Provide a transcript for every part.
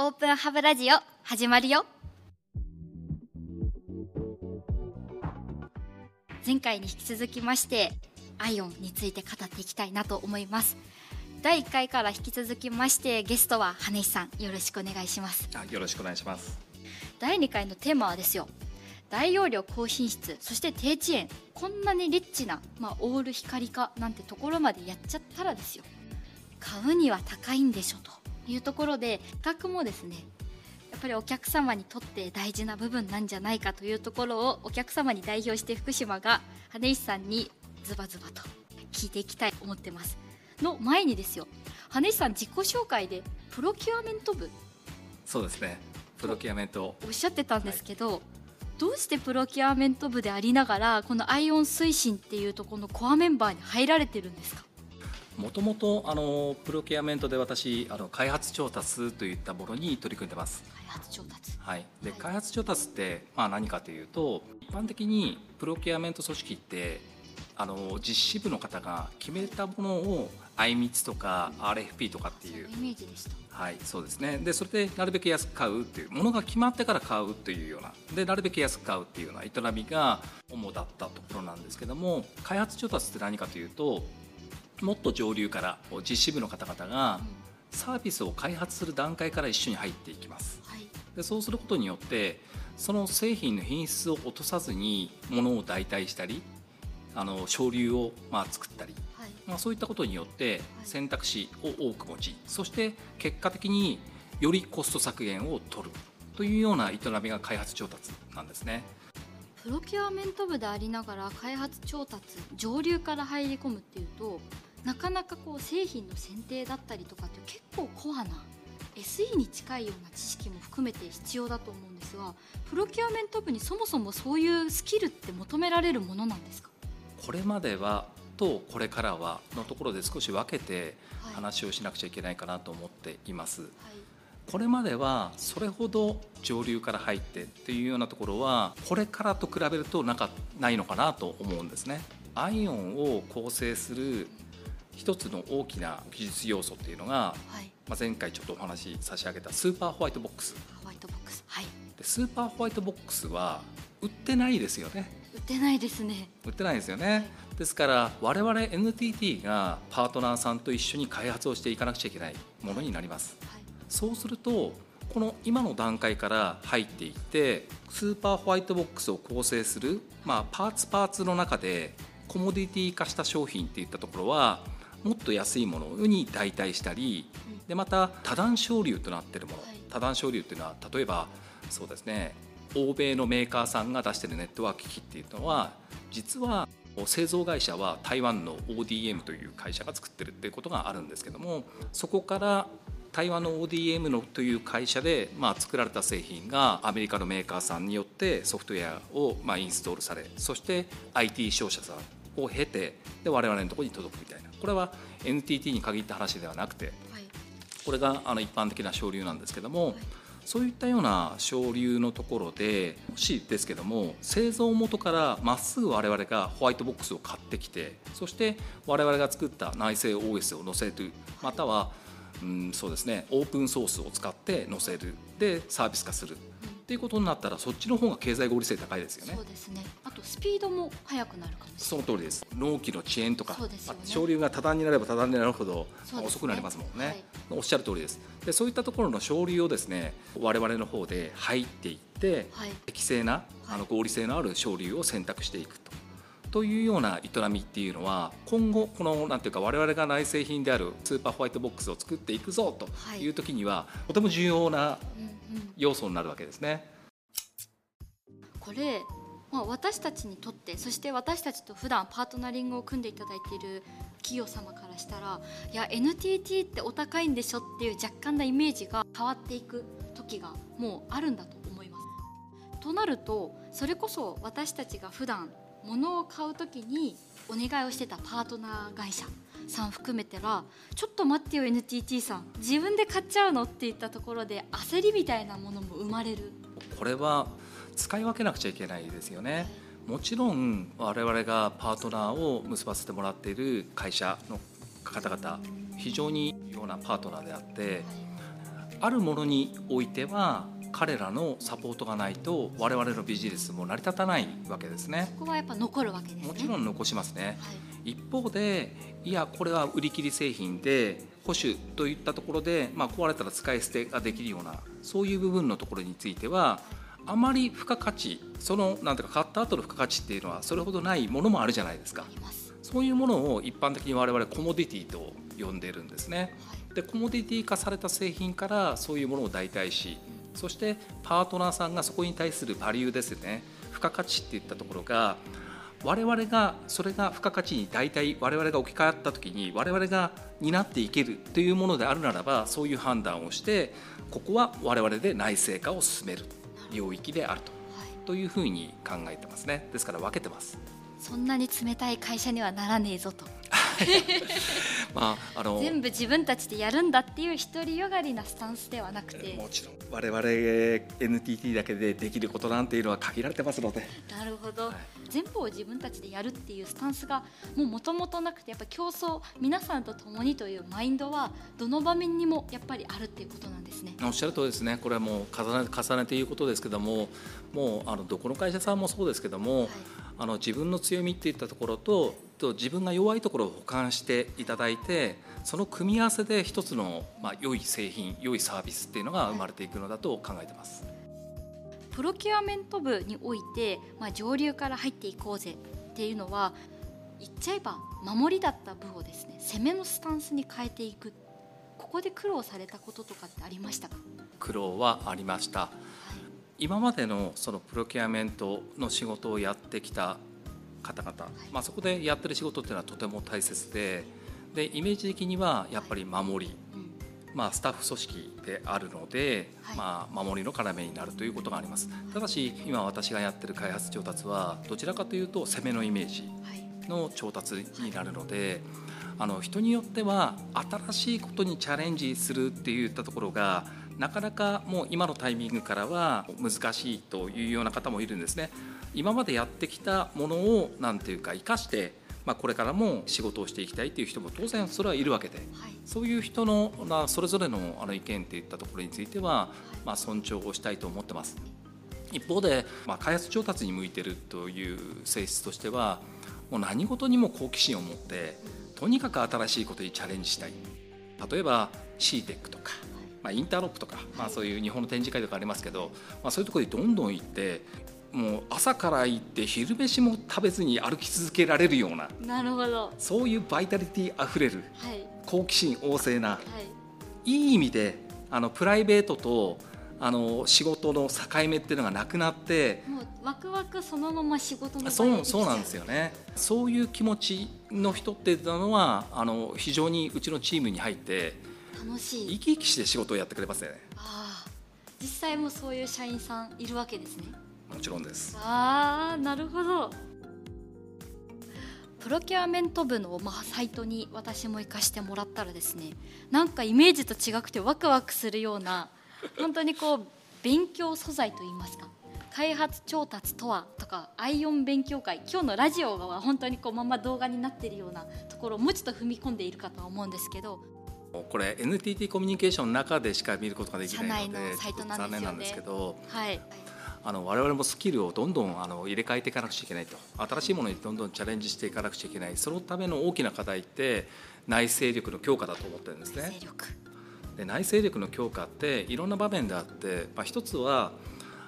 オープンハブラジオ始まるよ。前回に引き続きましてアイオンについて語っていきたいなと思います。第1回から引き続きましてゲストは羽石さん。よろしくお願いします。あよろしくお願いします。第2回のテーマはですよ。大容量高品質そして低遅延。こんなにリッチな、まあ、オール光化なんてところまでやっちゃったらですよ。買うには高いんでしょというところで価格もですねやっぱりお客様にとって大事な部分なんじゃないかというところをお客様に代表して福島が羽石さんにズバズバと聞いていきたいと思ってます。の前にですよ羽石さん自己紹介で procurement 部。そうですね。 procurementおっしゃってたんですけど、はい、どうして procurement 部でありながらこの IOWN 推進っていうところのコアメンバーに入られてるんですか？もともとあの procurement で私あの開発調達といったものに取り組んでます。開発調達。はい。で、はい、開発調達ってまあ何かというと一般的に procurement 組織ってあの実施部の方が決めたものを相みつとか RFP とかっていうイメージでしたはいそうですねでそれでなるべく安く買うっていうものが決まってから買うというようなでなるべく安く買うっていうような営みが主だったところなんですけども開発調達って何かというともっと上流から実施部の方々がサービスを開発する段階から一緒に入っていきます。でそうすることによってその製品の品質を落とさずにものを代替したりあの省流をまあ作ったり、はい、まあ、そういったことによって選択肢を多く持ちそして結果的によりコスト削減を取るというような営みが開発調達なんですね。 procurement 部でありながら開発調達上流から入り込むっていうとなかなかこう製品の選定だったりとかって結構コアな SE に近いような知識も含めて必要だと思うんですが procurement 部にそもそもそういうスキルって求められるものなんですか？これまではとこれからはのところで少し分けて話をしなくちゃいけないかなと思っています。はいこれまではそれほど上流から入ってっていうようなところはこれからと比べるとなかないのかなと思うんですね。アイオンを構成する一つの大きな技術要素っていうのが、はい、まあ、前回ちょっとお話し差し上げたスーパーホワイトボックス。ホワイトボックス、はい、でスーパーホワイトボックスは売ってないですよね。売ってないですね。売ってないですよね。はい、ですから我々 NTT がパートナーさんと一緒に開発をしていかなくちゃいけないものになります。はい、そうするとこの今の段階から入っていってスーパーホワイトボックスを構成する、まあ、パーツパーツの中でコモディティ化した商品っていったところはもっと安いものに代替したりでまた多段省流となっているもの、多段省流っていうのは例えばそうですね欧米のメーカーさんが出しているネットワーク機器っていうのは実は製造会社は台湾の ODM という会社が作ってるっていうことがあるんですけどもそこから台湾の ODM のという会社で、まあ、作られた製品がアメリカのメーカーさんによってソフトウェアを、まあ、インストールされそして IT 商社さんを経てで我々のところに届くみたいなこれは NTT に限った話ではなくて、これがあの一般的な省流なんですけども、そういったような省流のところでもしですけども製造元からまっすぐ我々がホワイトボックスを買ってきてそして我々が作った内製 OS を載せるまたはうんそうですねオープンソースを使って載せるでサービス化するっていうことになったらそっちの方が経済合理性高いですよね。そうですね。あとスピードも速くなるかもしれない。その通りです。納期の遅延とか、ね、省流が多段になれば多段になるほど遅くなりますもんね。ねはい、おっしゃる通りです。でそういったところの省流をですね我々の方で入っていって、はい、適正なあの合理性のある省流を選択していくと。というような営みっていうのは今後このなんていうか我々が内製品であるスーパーホワイトボックスを作っていくぞという時には、とても重要な要素になるわけですね。これまあ、私たちにとってそして私たちと普段パートナリングを組んでいただいている企業様からしたらいや NTT ってお高いんでしょっていう若干なイメージが変わっていく時がもうあるんだと思います。となるとそれこそ私たちが普段物を買う時にお願いをしてたパートナー会社さん含めてらちょっと待ってよ NTT さん。自分で買っちゃうのって言ったところで焦りみたいなものも生まれる。これは使い分けなくちゃいけないですよね。もちろん我々がパートナーを結ばせてもらっている会社の方々非常に重要なパートナーであってあるものにおいては彼らのサポートがないと我々のビジネスも成り立たないわけですね。ここはやっぱ残るわけですね。もちろん残しますね。はい一方でいやこれは売り切り製品で保守といったところで、まあ、壊れたら使い捨てができるようなそういう部分のところについてはあまり付加価値そのなんていうか買った後の付加価値っていうのはそれほどないものもあるじゃないですか。そういうものを一般的に我々コモディティと呼んでるんですねはい。でコモディティ化された製品からそういうものを代替しそしてパートナーさんがそこに対するバリューですよね付加価値っていったところが我々がそれが付加価値に代替我々が置き換わった時に我々が担っていけるというものであるならばそういう判断をしてここは我々で内製化を進める領域であるとはい。というふうに考えてますねですから分けてます。そんなに冷たい会社にはならねえぞと。まああの全部自分たちでやるんだっていう独りよがりなスタンスではなくて。もちろん我々 NTT だけでできることなんていうのは限られてますので。なるほど、はい。全部を自分たちでやるっていうスタンスがもう元々なくてやっぱ競争皆さんと共にというマインドはどの場面にもやっぱりあるっていうことなんですね。おっしゃる通りですね。これはもう重ね重ねて言うことですけどももうあのどこの会社さんもそうですけども、はい。あの自分の強みっていったところとと自分が弱いところを補完していただいてその組み合わせで一つの、まあ、良い製品良いサービスっていうのが生まれていくのだと考えてます。 procurement 部において、まあ、上流から入っていこうぜっていうのは言っちゃえば守りだった部をですね攻めのスタンスに変えていく。ここで苦労されたこととかってありましたか、苦労はありました。はい。今までのその procurement の仕事をやってきた方々、まあ、そこでやってる仕事っていうのはとても大切ででイメージ的にはやっぱり守り、うん。まあ、スタッフ組織であるので、はい。まあ、守りの要になるということがあります。ただし今私がやってる開発調達はどちらかというと攻めのイメージはい。の調達になるのであの人によっては新しいことにチャレンジするっていったところがなかなかもう今のタイミングからは難しいというような方もいるんですね。今までやってきたものをなんていうか生かして、まあ、これからも仕事をしていきたいという人も当然それはいるわけではい。そういう人のまあそれぞれのあの意見っていったところについては、まあ、尊重をしたいと思ってます。一方で、まあ、開発調達に向いてるという性質としてはもう何事にも好奇心を持ってとにかく新しいことにチャレンジしたい。例えば CTEC とか、まあ、インターロックとか、まあ、そういう日本の展示会とかありますけど、まあ、そういうところにどんどん行ってもう朝から行って昼飯も食べずに歩き続けられるようななるほど。そういうバイタリティあふれるはい。好奇心旺盛なはい。いい意味であのプライベートとあの仕事の境目っていうのがなくなってもうワクワクそのまま仕事の場そうそうなんですよね。そういう気持ちの人っていうのはあの非常にうちのチームに入って楽しい。生き生きして仕事をやってくれますよね。ああ。実際もそういう社員さんいるわけですねもちろんです。ああなるほど。プロキュアメント部の、まあ、サイトに私も行かしてもらったらですねなんかイメージと違くてワクワクするような本当にこう勉強素材といいますか開発調達とはとかアイオン勉強会今日のラジオは本当にこうまま動画になっているようなところをもうちょっと踏み込んでいるかとは思うんですけどこれ NTT コミュニケーションの中でしか見ることができないので残念なんですけどはいあの我々もスキルをどんどんあの入れ替えていかなくちゃいけないと。新しいものにどんどんチャレンジしていかなくちゃいけない。そのための大きな課題って内政力の強化だと思ってるんですね。で内政力の強化っていろんな場面であって、まあ、一つは、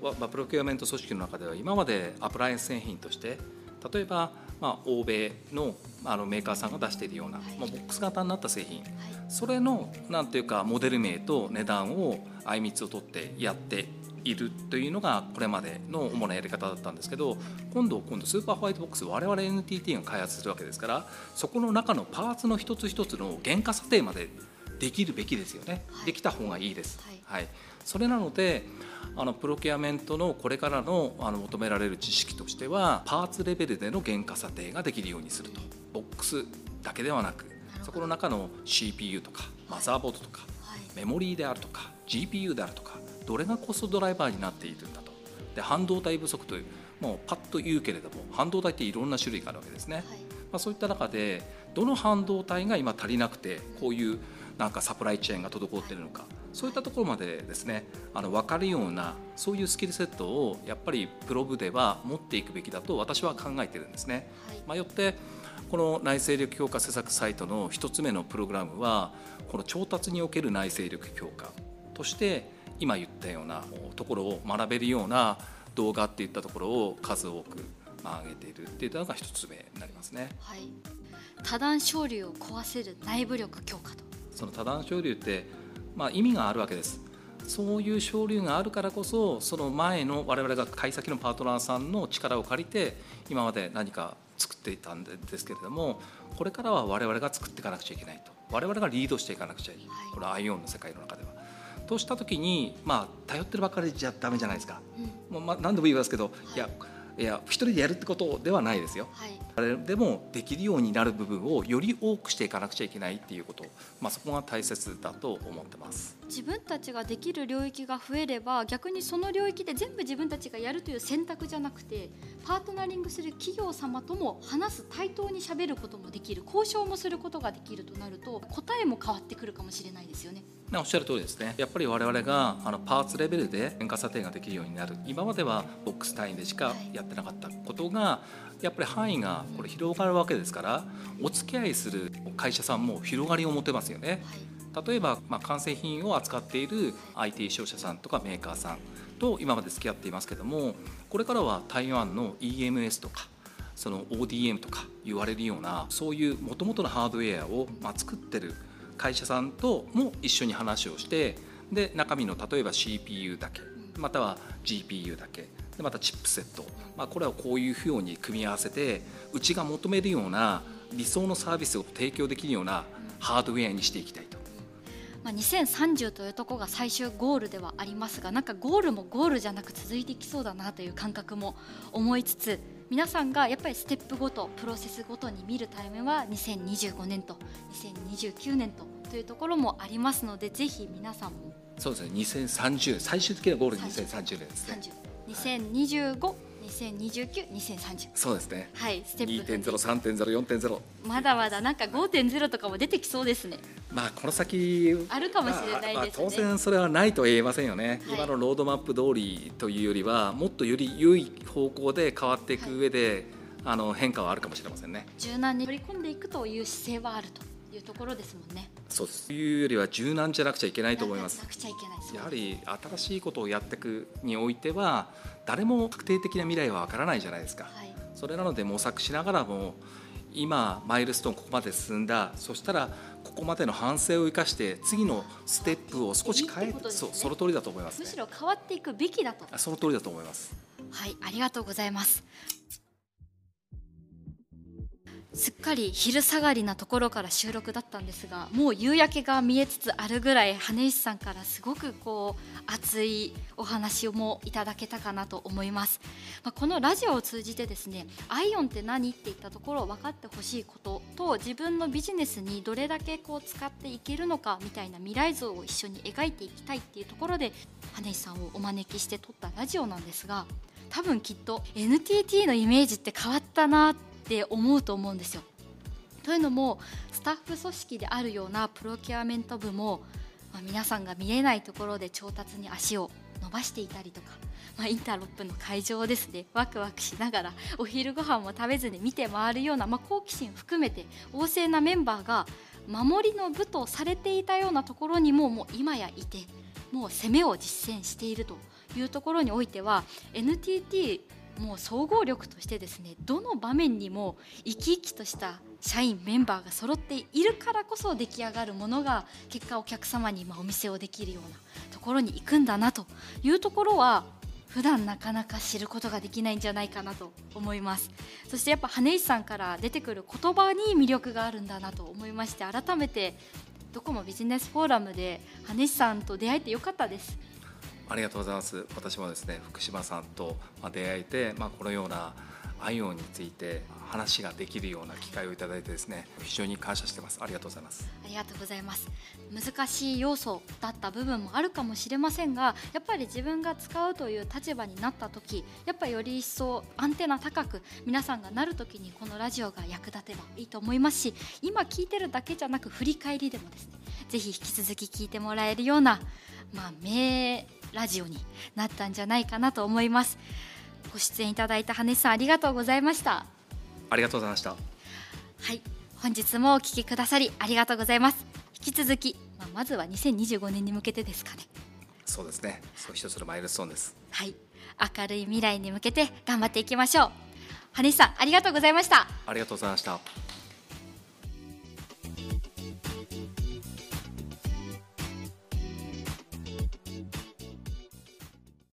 まあ、プロキュアメント組織の中では今までアプライアンス製品として例えば、まあ、欧米のあのメーカーさんが出しているような、はい。まあ、ボックス型になった製品。はい。それのなんていうかモデル名と値段をあいみつを取ってやっているというのがこれまでの主なやり方だったんですけど今度今度 super white box 我々 NTT が開発するわけですからそこの中のパーツの一つ一つの原価査定までできるべきですよね、はい。できた方がいいです、はい。はい、それなのであの procurement のこれからのあの求められる知識としてはパーツレベルでの原価査定ができるようにすると。ボックスだけではなくそこの中の CPU とかマザーボードとかはい。メモリーであるとか GPU であるとかどれがコストドライバーになっているんだと。で半導体不足というもうパッと言うけれども半導体っていろんな種類があるわけですね、はい。まあ、そういった中でどの半導体が今足りなくてこういうなんかサプライチェーンが滞っているのか。そういったところまでですねあの分かるようなそういうスキルセットをやっぱりプロ部では持っていくべきだと私は考えてるんですね。はい、まあ、よってこの内政力強化施策サイトの一つ目のプログラムはこの調達における内政力強化。として今言ったようなところを学べるような動画っていったところを数多く上げているっていったのが一つ目になりますね。はい、多段昇流を壊せる内部力強化とその多段昇流ってまあ意味があるわけです。そういう昇流があるからこそその前の我々が買い先のパートナーさんの力を借りて今まで何か作っていたんですけれどもこれからは我々が作っていかなくちゃいけないと我々がリードしていかなくちゃいけない、この ION の世界の中では。とした時にまあ頼ってるばっかりじゃダメじゃないですか。うん、もうまあ何度も言いますけど、い。やいや一人でやるってことではないですよ、はい、誰でもできるようになる部分をより多くしていかなくちゃいけないっていうこと、まあ、そこが大切だと思ってます。自分たちができる領域が増えれば逆にその領域で全部自分たちがやるという選択じゃなくてパートナリングする企業様とも話す対等にしゃべることもできる交渉もすることができるとなると答えも変わってくるかもしれないですよね。おっしゃる通りですね。やっぱり我々があのパーツレベルで変化査定ができるようになる。今まではボックス単位でしかやってなかったことがやっぱり範囲がこれ広がるわけですからお付き合いする会社さんも広がりを持てますよね。例えば、まあ、完成品を扱っている IT 商社さんとかメーカーさんと今まで付き合っていますけどもこれからは台湾の EMS とかその ODM とか言われるようなそういうもともとのハードウェアをまあ作ってる会社さんとも一緒に話をしてで中身の例えば CPU だけまたは GPU だけでまたチップセット、まあ、これはこういうふうに組み合わせてうちが求めるような理想のサービスを提供できるようなハードウェアにしていきたいと。まあ、2030というところが最終ゴールではありますがなんかゴールもゴールじゃなく続いていきそうだなという感覚も思いつつ皆さんがやっぱりステップごとプロセスごとに見るタイムは2025年と2029年とというところもありますのでぜひ皆さんも。そうですね。2030最終的なゴール2030年ですね。2025 2029、2030そうですね。はいステップ2.0、3.0、4.0まだまだなんか5.0とかも出てきそうですね。まあこの先あるかもしれないですね、まあ、当然それはないとは言えませんよね、はい、今のロードマップ通りというよりはもっとより良い方向で変わっていく上で、はい、あの変化はあるかもしれませんね。柔軟に取り込んでいくという姿勢はあるというところですもんね。そうです。というよりは柔軟じゃなくちゃいけないと思います。やはり新しいことをやっていくにおいては誰も確定的な未来はわからないじゃないですか、はい、それなので模索しながらも今マイルストーンここまで進んだ。そしたらここまでの反省を生かして次のステップを少し変え、ね、そうその通りだと思います、ね、むしろ変わっていくべきだと。その通りだと思います。はいありがとうございますすっかり昼下がりなところから収録だったんですがもう夕焼けが見えつつあるぐらい羽石さんからすごくこう熱いお話もいただけたかなと思います、まあ、このラジオを通じてですねアイオンって何っていったところを分かってほしいことと自分のビジネスにどれだけこう使っていけるのかみたいな未来像を一緒に描いていきたいっていうところで羽石さんをお招きして撮ったラジオなんですが多分きっと NTT のイメージって変わったなってって思うと思うんですよ。というのもスタッフ組織であるようなプロキュアメント部も、まあ、皆さんが見えないところで調達に足を伸ばしていたりとか、まあ、インターロップの会場ですねワクワクしながらお昼ご飯も食べずに見て回るような、まあ、好奇心含めて旺盛なメンバーが守りの部とされていたようなところにももう今やいてもう攻めを実践しているというところにおいては NTT もう総合力としてですねどの場面にも生き生きとした社員メンバーが揃っているからこそ出来上がるものが結果お客様にお見せをできるようなところに行くんだなというところは普段なかなか知ることができないんじゃないかなと思います。そしてやっぱ羽石さんから出てくる言葉に魅力があるんだなと思いまして改めてどこもビジネスフォーラムで羽石さんと出会えてよかったです。ありがとうございます。私もですね福島さんと出会えて、まあ、このようなアイオンについて話ができるような機会をいただいてですね非常に感謝してます。ありがとうございます。ありがとうございます。難しい要素だった部分もあるかもしれませんがやっぱり自分が使うという立場になった時やっぱりより一層アンテナ高く皆さんがなる時にこのラジオが役立てばいいと思いますし今聞いてるだけじゃなく振り返りでもですねぜひ引き続き聞いてもらえるようなまあ名ラジオになったんじゃないかなと思います。ご出演いただいた羽根さんありがとうございました。ありがとうございました。はい。本日もお聞きくださりありがとうございます。引き続き、まあ、まずは2025年に向けてですかね。そうですね。そう一つのマイルストーンです。はい。明るい未来に向けて頑張っていきましょう。羽根さんありがとうございました。ありがとうございました